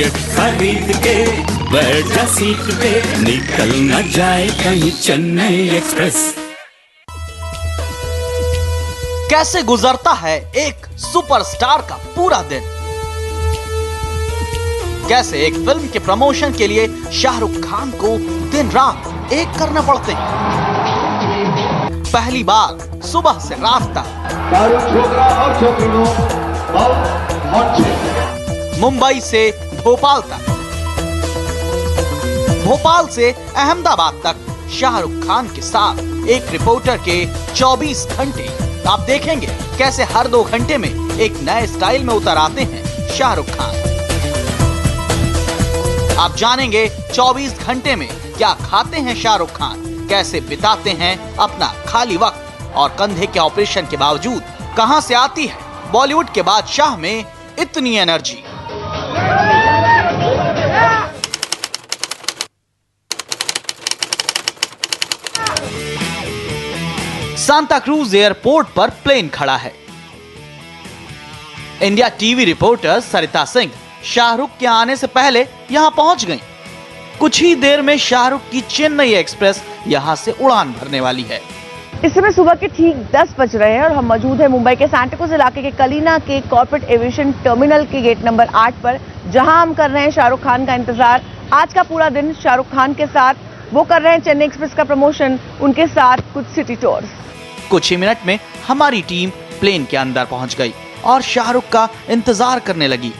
Ticket खरीद के बैठा सीट पे निकल न जाए कहीं चेन्नई एक्सप्रेस। कैसे गुजरता है एक सुपरस्टार का पूरा दिन? कैसे एक फ़िल्म के प्रमोशन के लिए शाहरुख खान को दिन रात एक करना पड़ते? हैं पहली बार सुबह से रात तक। मुंबई से भोपाल तक। भोपाल से अहमदाबाद तक शाहरुख खान के साथ एक रिपोर्टर के 24 घंटे। आप देखेंगे कैसे हर दो घंटे में एक नए स्टाइल में उतर आते हैं शाहरुख खान। आप जानेंगे 24 घंटे में क्या खाते हैं शाहरुख खान, कैसे बिताते हैं अपना खाली वक्त, और कंधे के ऑपरेशन के बावजूद कहाँ से आती है? बॉलीवुड के बादशाह में इतनी एनर्जी। सांता क्रूज एयरपोर्ट पर प्लेन खड़ा है। India TV reporter Sarita Singh Shahrukh के आने से पहले यहाँ पहुँच गईं। कुछ ही देर में शाहरुख की चेन्नई एक्सप्रेस यहाँ से उड़ान भरने वाली है। इस समय सुबह के ठीक 10 बज रहे हैं और हम मौजूद हैं मुंबई के सैंटिकोस इलाके के कलीना के कॉर्पोरेट एविएशन टर्मिनल के गेट नंबर 8 पर, जहाँ हम कर रहे हैं शाहरुख खान का इंतज़ार। आज का पूरा दिन शाहरुख खान के साथ वो कर रहे हैं चेन्नई एक्सप्रेस का प्रमोशन, उनके साथ कुछ सिटी टूर्स। कुछ ही मिनट में हमारी टीम प्लेन के अंदर पहुँच गई और शाहरुख का इंतज़ार करने लगी।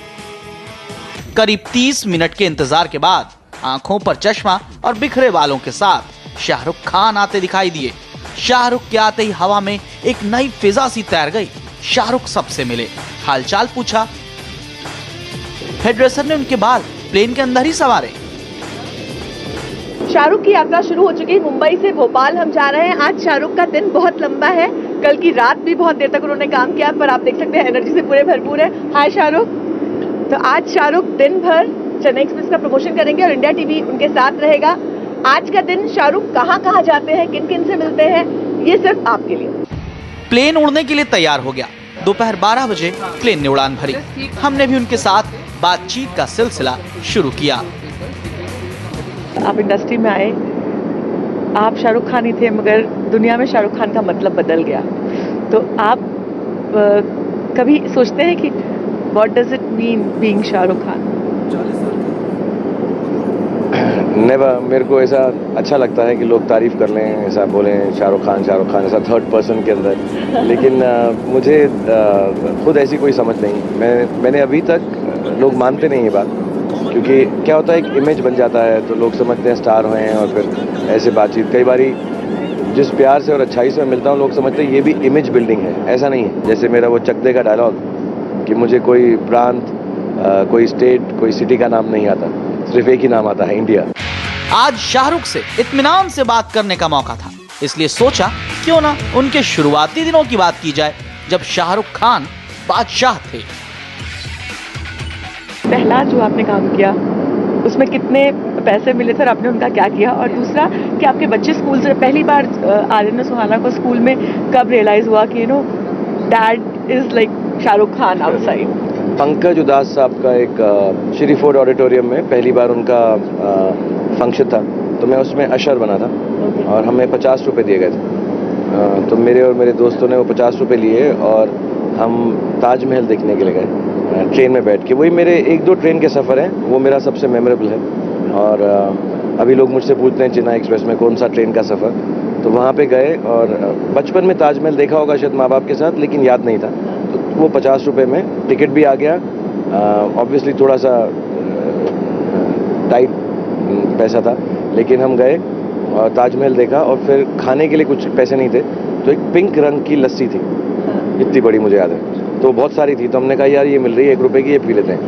करीब 30 मिनट के इंतज़ार के बाद आँखों पर चश्मा और बिखरे बालों के साथ शाहरुख खान आते दिखाई दिए। शाहरुख के आते ही हवा में एक नई फिजा सी तैर गई। शाहरुख सबसे मिले। हालचाल पूछा। हेड्रेसर ने उनके बाल प्लेन के अंदर ही सवारे। शाहरुख की यात्रा शुरू हो चुकी है मुंबई से भोपाल हम जा रहे हैं। आज शाहरुख का दिन बहुत लंबा है। कल की रात भी बहुत देर तक उन्होंने काम किया, पर आप देख सकते हैं एनर्जी से पूरे भरपूर है। हाय शाहरुख। तो आज शाहरुख दिन भर चेन्नई एक्सप्रेस का प्रमोशन करेंगे और इंडिया टीवी उनके साथ रहेगा। आज का दिन शाहरुख कहाँ कहाँ जाते हैं, किन किन से मिलते हैं, ये सिर्फ़ आपके लिए। प्लेन उड़ने के लिए तैयार हो गया। दोपहर 12 बजे प्लेन ने उड़ान भरी। हमने भी उनके साथ बातचीत का सिलसिला शुरू किया। आप इंडस्ट्री में आए आप शाहरुख खान ही थे मगर दुनिया में शाहरुख खान का मतलब बदल गया। तो आप अ, कभी सोचते हैं कि what does it mean being Shahrukh Khan? Never मेरे को ऐसा अच्छा लगता है कि लोग तारीफ़ कर लें ऐसा बोलें शाहरुख खान शाहरुख खान ऐसा थर्ड पर्सन के अंदर। लेकिन अ, मुझे अ, खुद ऐसी कोई समझ नहीं। मैं मैंने अभी तक लोग मानते नहीं ये बात। क्योंकि क्या होता है, एक इमेज बन जाता है तो लोग समझते हैं स्टार हुए हैं और फिर ऐसे बातचीत। कई बारी जिस प्यार से और अच्छाई से मैं मिलता हूँ, लोग समझते हैं ये भी इमेज बिल्डिंग है, ऐसा नहीं है। जैसे मेरा वो चकदे का डायलॉग कि मुझे कोई प्रांत कोई स्टेट कोई सिटी का नाम नहीं आता, सिर्फ़ एक ही नाम आता है इंडिया आज शाहरुख से इत्मीनान से बात करने का मौका था, इसलिए सोचा क्यों ना उनके शुरुआती दिनों की बात की जाए, जब शाहरुख खान बादशाह थे। पहला जो आपने काम किया उसमें कितने पैसे मिले थे और आपने उनका क्या किया? और दूसरा कि आपके बच्चे स्कूल से पहली बार आर्यन सुहाना को स्कूल में कब रियलाइज़ हुआ कि you know dad is like Shahrukh Khan outside Pankaj Udhas साहब का एक श्री फोर्ड ऑडिटोरियम में पहली बार उनका फ़ंक्शन था। तो मैं उसमें अशर बना था और हमें पचास रुपये दिए गए थे। तो मेरे और मेरे दोस्तों ने वो पचास रुपये लिए और हम ताजमहल देखने के लिए गए। ट्रेन में बैठ के। वही मेरे एक दो ट्रेन के सफ़र हैं, वो मेरा सबसे मेमोरेबल है। और अभी लोग मुझसे पूछते हैं चेन्नई एक्सप्रेस में कौन सा ट्रेन का सफ़र? तो वहाँ पे गए और बचपन में ताजमहल देखा होगा शायद माँ बाप के साथ, लेकिन याद नहीं था। तो वो पचास रुपये में टिकट भी आ गया। ऑब्वियसली थोड़ा सा टाइट पैसा था, लेकिन हम गए और ताजमहल देखा और फिर खाने के लिए कुछ पैसे नहीं थे। तो एक पिंक रंग की लस्सी थी। इतनी बड़ी मुझे याद है। तो बहुत सारी थी तो हमने कहा यार ये मिल रही है एक रुपए की ये पी लेते हैं.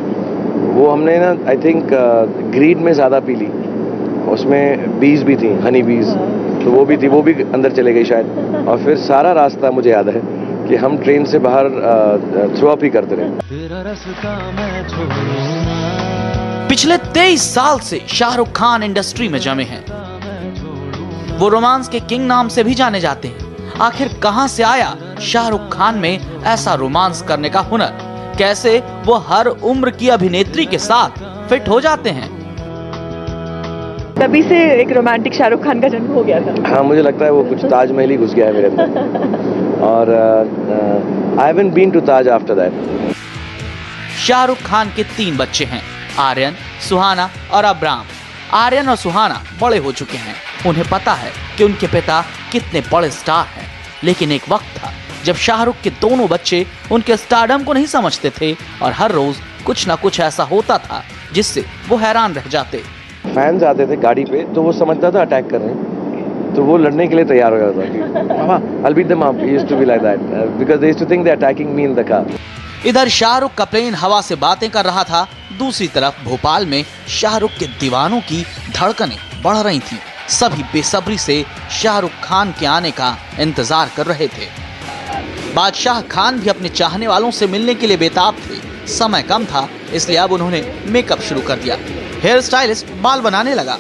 वो हमने ना आई थिंक ग्रीड में ज़्यादा पी ली। उसमें बीज भी थी हनी बीज तो वो भी थी वो भी अंदर चले गई शायद। और फिर सारा रास्ता मुझे याद है कि हम ट्रेन से बाहर थ्रो अप ही करते रहे। पिछले 23 साल से शाहरुख खान इंडस्ट्री में जमे हैं। वो रोमांस के किंग नाम से भी जाने जाते हैं। आखिर कहाँ से आया शाहरुख खान में ऐसा रोमांस करने का हुनर? कैसे वो हर उम्र की अभिनेत्री के साथ फिट हो जाते हैं? तभी से एक रोमांटिक शाहरुख खान का जन्म हो गया था। हाँ मुझे लगता है वो कुछ ताजमहल ही घुस गया है मेरे अंदर। और I haven't been to Taj after that Shahrukh Khan के तीन बच्चे हैं आर्यन सुहाना और अब्राम। आर्यन और सुहाना बड़े हो चुके हैं। उन्हें पता है कि उनके पिता कितने बड़े स्टार हैं। लेकिन एक वक्त था जब शाहरुख के दोनों बच्चे उनके स्टारडम को नहीं समझते थे और हर रोज कुछ ना कुछ ऐसा होता था जिससे वो हैरान रह जाते। फैंस आते थे गाड़ी पे तो वो समझता था अटैक कर रहे हैं। तो वो लड़ने के लिए तैयार हो जाता था मामा uh, इधर शाहरुख का प्लेन हवा से बातें कर रहा था दूसरी तरफ़ भोपाल में शाहरुख के दीवानों की धड़कनें बढ़ रही थी। सभी बेसब्री से शाहरुख खान के आने का इंतज़ार कर रहे थे। बादशाह खान भी अपने चाहने वालों से मिलने के लिए बेताब थे। समय कम था, इसलिए अब उन्होंने मेकअप शुरू कर दिया। हेयर स्टाइलिस्ट बाल बनाने लगा।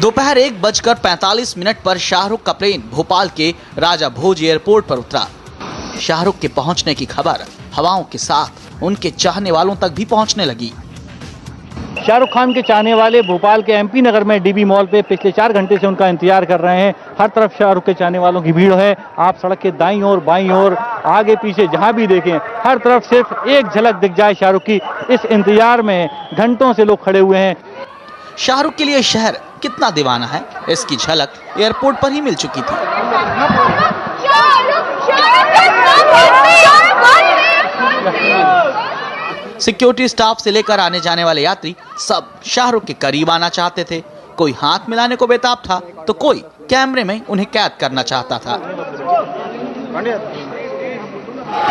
दोपहर एक बजकर पैंतालीस मिनट पर शाहरुख का प्लेन भोपाल के राजा भोज एयरपोर्ट पर उतरा। शाहरुख के पहुँचने की खबर। हवाओं के साथ उनके चाहने वालों तक भी पहुँचने लगी। शाहरुख खान के चाहने वाले भोपाल के एमपी नगर में डीबी मॉल पे पिछले चार घंटे से उनका इंतज़ार कर रहे हैं। हर तरफ़ शाहरुख के चाहने वालों की भीड़ है। आप सड़क के दाई और बाई और आगे पीछे जहाँ भी देखें हर तरफ़ सिर्फ़ एक झलक दिख जाए शाहरुख की। इस इंतज़ार में घंटों से लोग खड़े हुए हैं। शाहरुख के लिए शहर कितना दीवाना है? इसकी झलक एयरपोर्ट पर ही मिल चुकी थी। सिक्योरिटी स्टाफ से लेकर आने जाने वाले यात्री सब शाहरुख के करीब आना चाहते थे। कोई हाथ मिलाने को बेताब था तो कोई कैमरे में उन्हें कैद करना चाहता था।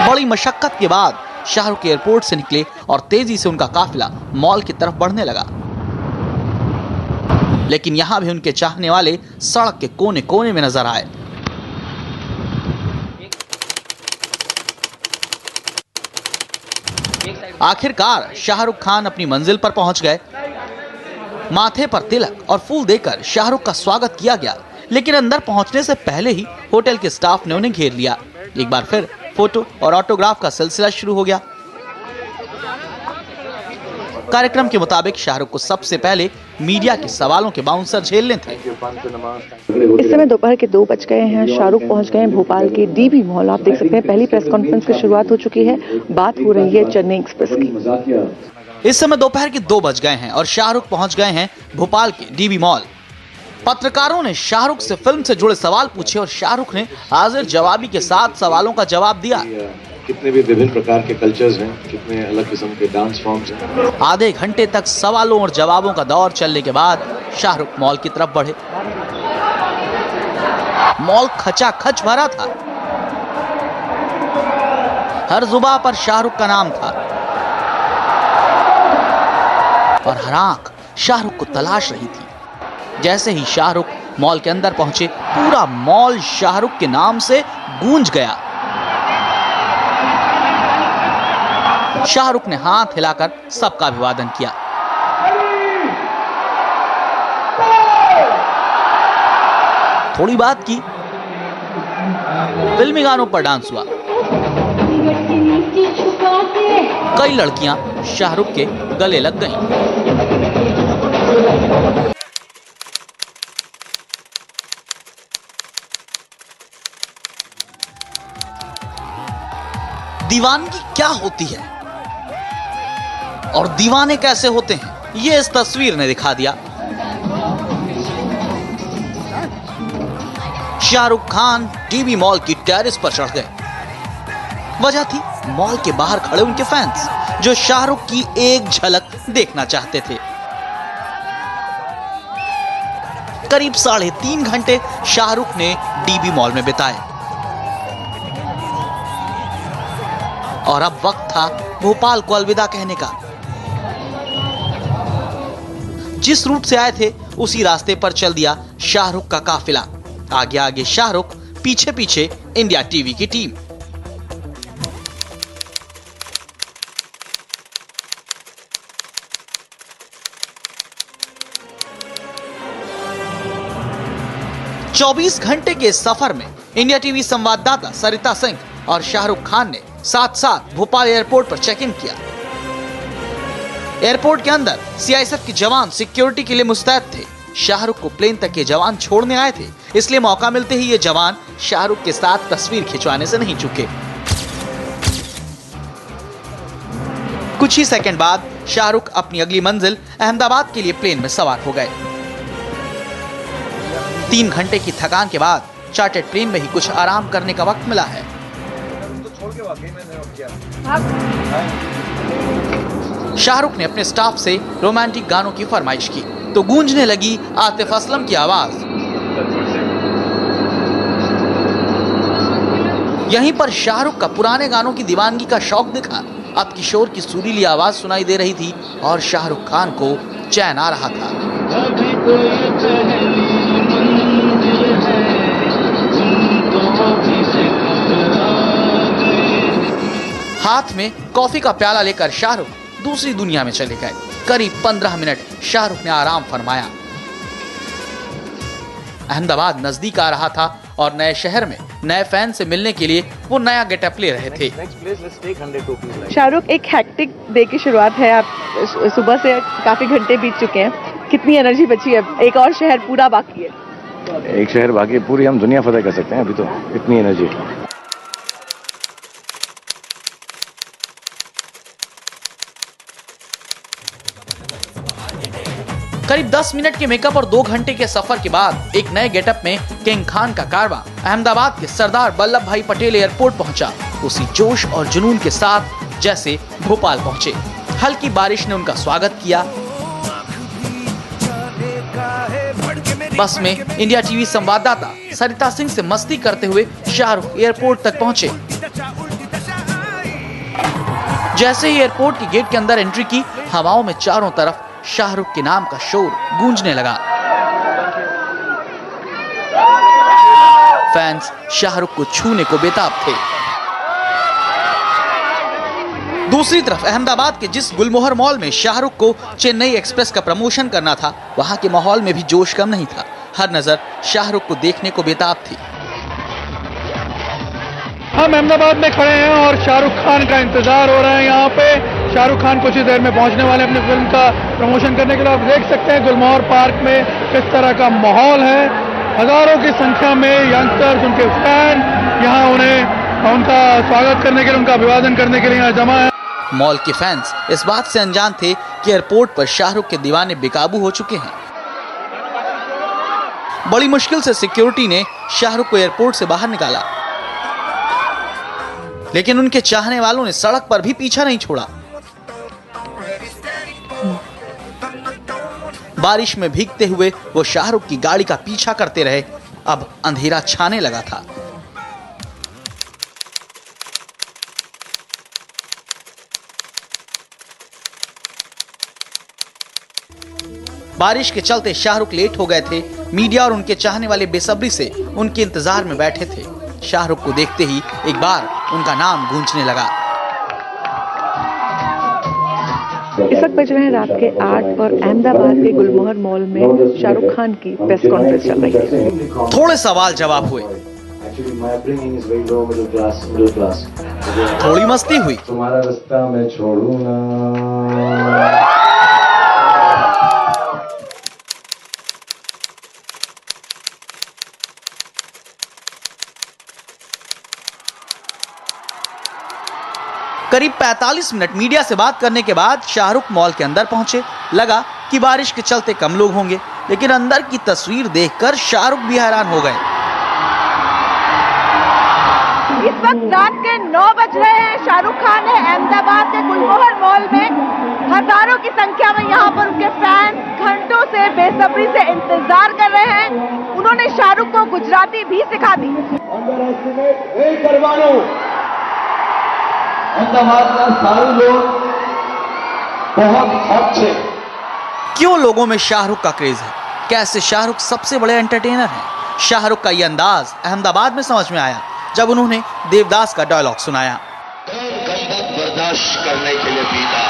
बड़ी मशक्कत के बाद शाहरुख एयरपोर्ट से निकले और तेज़ी से उनका काफिला मॉल की तरफ़ बढ़ने लगा। लेकिन यहाँ भी उनके चाहने वाले सड़क के कोने कोने में नज़र आए। आखिरकार शाहरुख खान अपनी मंजिल पर पहुँच गए। माथे पर तिलक और फूल देकर शाहरुख का स्वागत किया गया, लेकिन अंदर पहुँचने से पहले ही होटल के स्टाफ ने उन्हें घेर लिया। एक बार फिर फ़ोटो और ऑटोग्राफ का सिलसिला शुरू हो गया। कार्यक्रम के मुताबिक शाहरुख को सबसे पहले मीडिया के सवालों के बाउंसर झेलने थे। इस समय दोपहर के दो बज गए हैं शाहरुख पहुँच गए हैं भोपाल के डीबी मॉल आप देख सकते हैं पहली प्रेस कॉन्फ्रेंस की शुरुआत हो चुकी है बात हो रही है चेन्नई एक्सप्रेस की। इस समय दोपहर के दो बज गए हैं और शाहरुख पहुँच गए हैं भोपाल के डीबी मॉल। पत्रकारों ने शाहरुख से फ़िल्म से जुड़े सवाल पूछे और शाहरुख ने हाजिर जवाबी के साथ सवालों का जवाब दिया। कितने भी विभिन्न प्रकार के कल्चर्स हैं, कितने अलग किस्म के डांस फॉर्म्स हैं। आधे घंटे तक सवालों और जवाबों का दौर चलने के बाद शाहरुख मॉल की तरफ़ बढ़े। मॉल खचा खच भरा था। हर जुबा पर शाहरुख का नाम था। और हर आँख शाहरुख को तलाश रही थी। जैसे ही शाहरुख मॉल के अंदर पहुँचे, पूरा मॉल शाहरुख के नाम से गूंज गया। शाहरुख ने हाथ हिलाकर सबका अभिवादन किया। थोड़ी बात की। फिल्मी गानों पर डांस हुआ। कई लड़कियाँ शाहरुख के गले लग गईं। दीवानगी क्या होती है? और दीवाने कैसे होते हैं? ये इस तस्वीर ने दिखा दिया। शाहरुख खान टीवी मॉल की टेरिस पर चढ़ गए। वजह थी मॉल के बाहर खड़े उनके फैंस, जो शाहरुख की एक झलक देखना चाहते थे। करीब साढ़े तीन घंटे शाहरुख ने डीबी मॉल में बिताए। और अब वक्त था भोपाल को अलविदा कहने का। जिस रूट से आए थे, उसी रास्ते पर चल दिया शाहरुख का काफिला। आगे आगे शाहरुख, पीछे पीछे इंडिया टीवी की टीम। 24 घंटे के सफ़र में इंडिया टीवी संवाददाता सरिता सिंह और शाहरुख खान ने साथ साथ भोपाल एयरपोर्ट पर चेक इन किया। एयरपोर्ट के अंदर सीआईएसएफ के जवान सिक्योरिटी के लिए मुस्तैद थे। शाहरुख को प्लेन तक के जवान छोड़ने आए थे। इसलिए मौका मिलते ही ये जवान शाहरुख के साथ तस्वीर खिंचवाने से नहीं चुके। कुछ ही सेकंड बाद शाहरुख अपनी अगली मंजिल अहमदाबाद के लिए प्लेन में सवार हो गए। तीन घंटे की थकान के बाद चार्टेड प्लेन में ही कुछ आराम करने का वक्त मिला है। शाहरुख ने अपने स्टाफ से रोमांटिक गानों की फरमाइश की। तो गूंजने लगी आतिफ असलम की आवाज़। यहीं पर शाहरुख का पुराने गानों की दीवानगी का शौक दिखा। अब किशोर की सुरीली आवाज़ सुनाई दे रही थी और शाहरुख खान को चैन आ रहा था। हाथ में कॉफ़ी का प्याला लेकर शाहरुख दूसरी दुनिया में चले गए। करीब पंद्रह मिनट शाहरुख ने आराम फरमाया। अहमदाबाद नज़दीक आ रहा था और नए शहर में नए फ़ैन से मिलने के लिए वो नया गेटअप ले रहे थे। शाहरुख एक हैक्टिक डे की शुरुआत है। आप सुबह से काफ़ी घंटे बीत चुके हैं। कितनी एनर्जी बची है? एक और शहर पूरा बाकी है। एक शहर बाकी पूरी हम दुनिया फतेह कर सकते हैं अभी तो। इतनी एनर्जी करीब 10 मिनट के मेकअप और दो घंटे के सफ़र के बाद एक नए गेटअप में किंग खान का कारवा अहमदाबाद के सरदार वल्लभ भाई पटेल एयरपोर्ट पहुँचा। उसी जोश और जुनून के साथ जैसे भोपाल पहुँचे। हल्की बारिश ने उनका स्वागत किया। बस में इंडिया टीवी संवाददाता सरिता सिंह से मस्ती करते हुए शाहरुख एयरपोर्ट तक पहुँचे। जैसे ही एयरपोर्ट के गेट के अंदर एंट्री की, हवाओं में चारों तरफ़ शाहरुख के नाम का शोर गूंजने लगा। फैंस शाहरुख को छूने को बेताब थे। दूसरी तरफ़ अहमदाबाद के जिस गुलमोहर मॉल में शाहरुख को चेन्नई एक्सप्रेस का प्रमोशन करना था, वहाँ के माहौल में भी जोश कम नहीं था। हर नज़र शाहरुख को देखने को बेताब थी। हम अहमदाबाद में खड़े हैं और शाहरुख खान का इंतज़ार हो रहा है यहाँ पे। शाहरुख खान कुछ ही देर में पहुँचने वाले अपनी फ़िल्म का प्रमोशन करने के लिए आप देख सकते हैं, गुलमोहर पार्क में किस तरह का माहौल है। हज़ारों की संख्या में यंगस्टर्स, उनके फ़ैन यहाँ उन्हें, उनका स्वागत करने के लिए, उनका अभिवादन करने के लिए यहाँ जमा है। मॉल के फैंस इस बात से अनजान थे कि एयरपोर्ट पर शाहरुख के दीवाने बेकाबू हो चुके हैं। बड़ी मुश्किल से सिक्योरिटी ने शाहरुख को एयरपोर्ट से बाहर निकाला। लेकिन उनके चाहने वालों ने सड़क पर भी पीछा नहीं छोड़ा। बारिश में भीगते हुए वो शाहरुख की गाड़ी का पीछा करते रहे। अब अंधेरा छाने लगा था। बारिश के चलते शाहरुख लेट हो गए थे। मीडिया और उनके चाहने वाले बेसब्री से उनके इंतज़ार में बैठे थे। शाहरुख को देखते ही एक बार उनका नाम गूंजने लगा। इस वक्त बज रहे हैं रात के आठ और अहमदाबाद के गुलमोहर मॉल में शाहरुख खान की प्रेस कॉन्फ्रेंस चल रही है। थोड़े सवाल जवाब हुए. थोड़ी मस्ती हुई। तुम्हारा रास्ता मैं छोड़ू करीब 45 मिनट मीडिया से बात करने के बाद शाहरुख मॉल के अंदर पहुँचे। लगा कि बारिश के चलते कम लोग होंगे लेकिन अंदर की तस्वीर देखकर शाहरुख भी हैरान हो गए। इस वक्त रात के नौ बज रहे हैं। शाहरुख खान है अहमदाबाद के गुलमोहर मॉल में। हज़ारों की संख्या में यहाँ पर उनके फैंस घंटों से बेसब्री से इंतज़ार कर रहे हैं। उन्होंने शाहरुख को गुजराती भी सिखा दी। અમદાવાદના સારું લોક बहुत हॉट છે क्यों लोगों में शाहरुख का क्रेज है कैसे शाहरुख सबसे बड़े एंटरटेनर हैं शाहरुख का ये अंदाज अहमदाबाद में समझ में आया जब उन्होंने देवदास का डायलॉग सुनाया गंदत बर्दाश्त करने के लिए पीता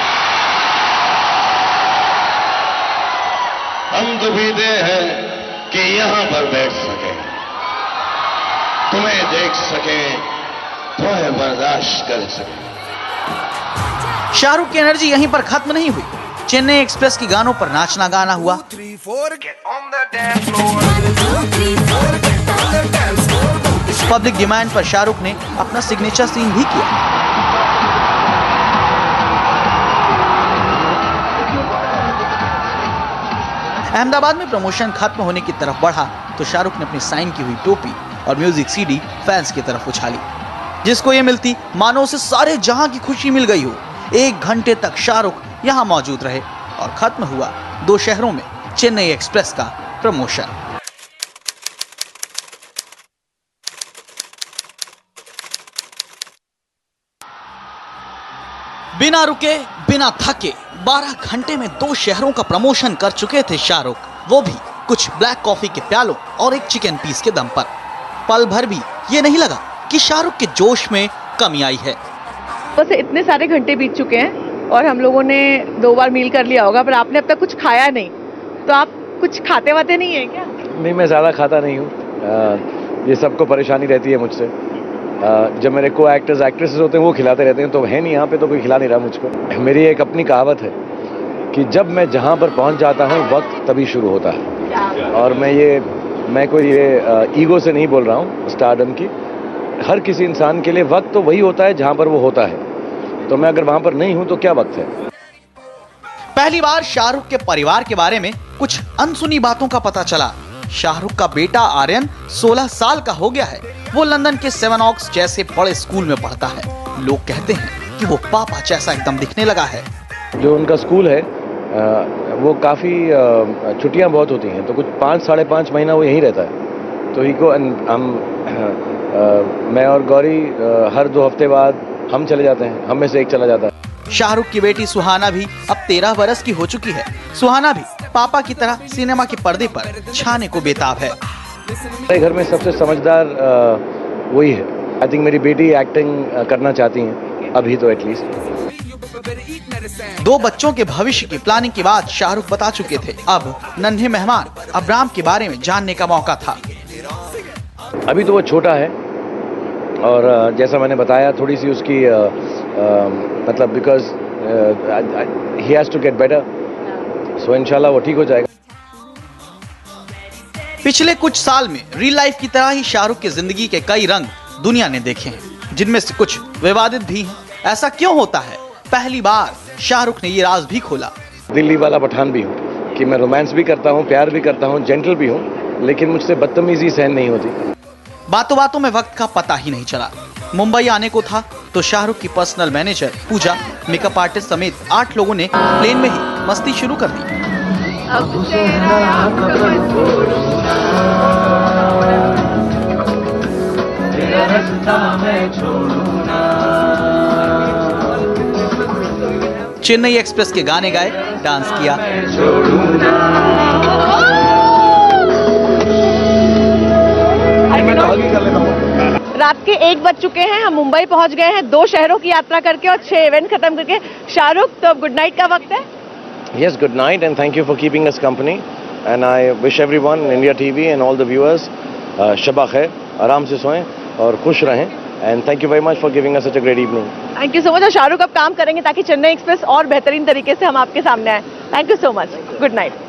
हम दुविधे हैं कि यहाँ पर बैठ सके तुम्हें देख सके तुम्हें बर्दाश्त कर सके शाहरुख की एनर्जी यहीं पर खत्म नहीं हुई। चेन्नई एक्सप्रेस की गानों पर नाचना गाना हुआ। पब्लिक डिमांड पर शाहरुख ने अपना सिग्नेचर सीन भी किया। अहमदाबाद में प्रमोशन खत्म होने की तरफ़ बढ़ा तो शाहरुख ने अपनी साइन की हुई टोपी और म्यूज़िक सीडी फैंस की तरफ़ उछाली। जिसको ये मिलती मानो उसे सारे जहाँ की खुशी मिल गई हो। एक घंटे तक शाहरुख यहाँ मौजूद रहे और खत्म हुआ दो शहरों में चेन्नई एक्सप्रेस का प्रमोशन। बिना रुके, बिना थके 12 घंटे में दो शहरों का प्रमोशन कर चुके थे शाहरुख। वो भी कुछ ब्लैक कॉफ़ी के प्यालों और एक चिकन पीस के दम पर। पल भर भी ये नहीं लगा कि शाहरुख के जोश में कमी आई है। बस इतने सारे घंटे बीत चुके हैं और हम लोगों ने दो बार मील कर लिया होगा पर आपने अब तक कुछ खाया नहीं। तो आप कुछ खाते वाते नहीं है क्या? नहीं मैं ज़्यादा खाता नहीं हूँ। ये सबको परेशानी रहती है मुझसे। जब मेरे को एक्टर्स एक्ट्रेसेस होते हैं वो खिलाते रहते हैं तो है नहीं यहाँ पे तो कोई खिला नहीं रहा मुझको। मेरी एक अपनी कहावत है कि जब मैं जहाँ पर पहुँच जाता हूँ वक्त तभी शुरू होता है। और मैं ये मैं कोई ये ईगो से नहीं बोल रहा हूँ स्टारडम की। हर किसी इंसान के लिए वक्त तो वही होता है जहाँ पर वो होता है। तो मैं अगर वहाँ पर नहीं हूँ तो क्या वक्त है? पहली बार शाहरुख के परिवार के बारे में कुछ अनसुनी बातों का पता चला। शाहरुख का बेटा आर्यन 16 साल का हो गया है। वो लंदन के सेवन ऑक्स जैसे बड़े स्कूल में पढ़ता है। लोग कहते हैं कि वो पापा जैसा एकदम दिखने लगा है। जो उनका स्कूल है वो काफ़ी छुट्टियाँ बहुत होती हैं। तो कुछ पाँच साढ़े पाँच महीना वो यहीं रहता है। तो ही को हम मैं और गौरी हर दो हफ़्ते बाद हम चले जाते हैं। हम में से एक चला जाता है। शाहरुख की बेटी सुहाना भी अब तेरह बरस की हो चुकी है। सुहाना भी पापा की तरह सिनेमा के पर्दे पर छाने को बेताब है। मेरे घर में सबसे समझदार वही है। आई थिंक मेरी बेटी एक्टिंग करना चाहती हैं अभी तो एटलीस्ट दो बच्चों के भविष्य की प्लानिंग के बाद शाहरुख बता चुके थे अब नन्हे मेहमान अब्राम के बारे में जानने का मौका था। अभी तो वो छोटा है और जैसा मैंने बताया थोड़ी सी उसकी मतलब because he has to get better so इंशाल्लाह वो ठीक हो जाएगा। पिछले कुछ साल में रियल लाइफ की तरह ही शाहरुख की ज़िंदगी के कई रंग दुनिया ने देखे हैं जिनमें से कुछ विवादित भी हैं। ऐसा क्यों होता है? पहली बार शाहरुख ने ये राज भी खोला। दिल्ली वाला पठान भी हूँ कि मैं रोमांस भी करता हूँ प्यार भी करता हूँ जेंटल भी हूँ लेकिन मुझसे बदतमीजी सहन नहीं होती। बातों बातों में वक्त का पता ही नहीं चला। मुंबई आने को था तो शाहरुख की personal manager Pooja makeup artist समेत आठ लोगों ने प्लेन में ही मस्ती शुरू कर दी। चेन्नई एक्सप्रेस के गाने गाए डांस किया। रात के एक बज चुके हैं हम मुंबई पहुँच गए हैं दो शहरों की यात्रा करके और छह इवेंट खत्म करके शाहरुख तो गुड नाइट का वक्त है Yes, good night and thank you for keeping us company. And I wish everyone, India TV and and all the viewers Shaba खैर, आराम से सोएँ और खुश रहें. And thank you very much for giving us such a great evening. Thank you so much और शाहरुख अब काम करेंगे ताकि चेन्नई एक्सप्रेस और बेहतरीन तरीके से हम आपके सामने आए thank you so much good night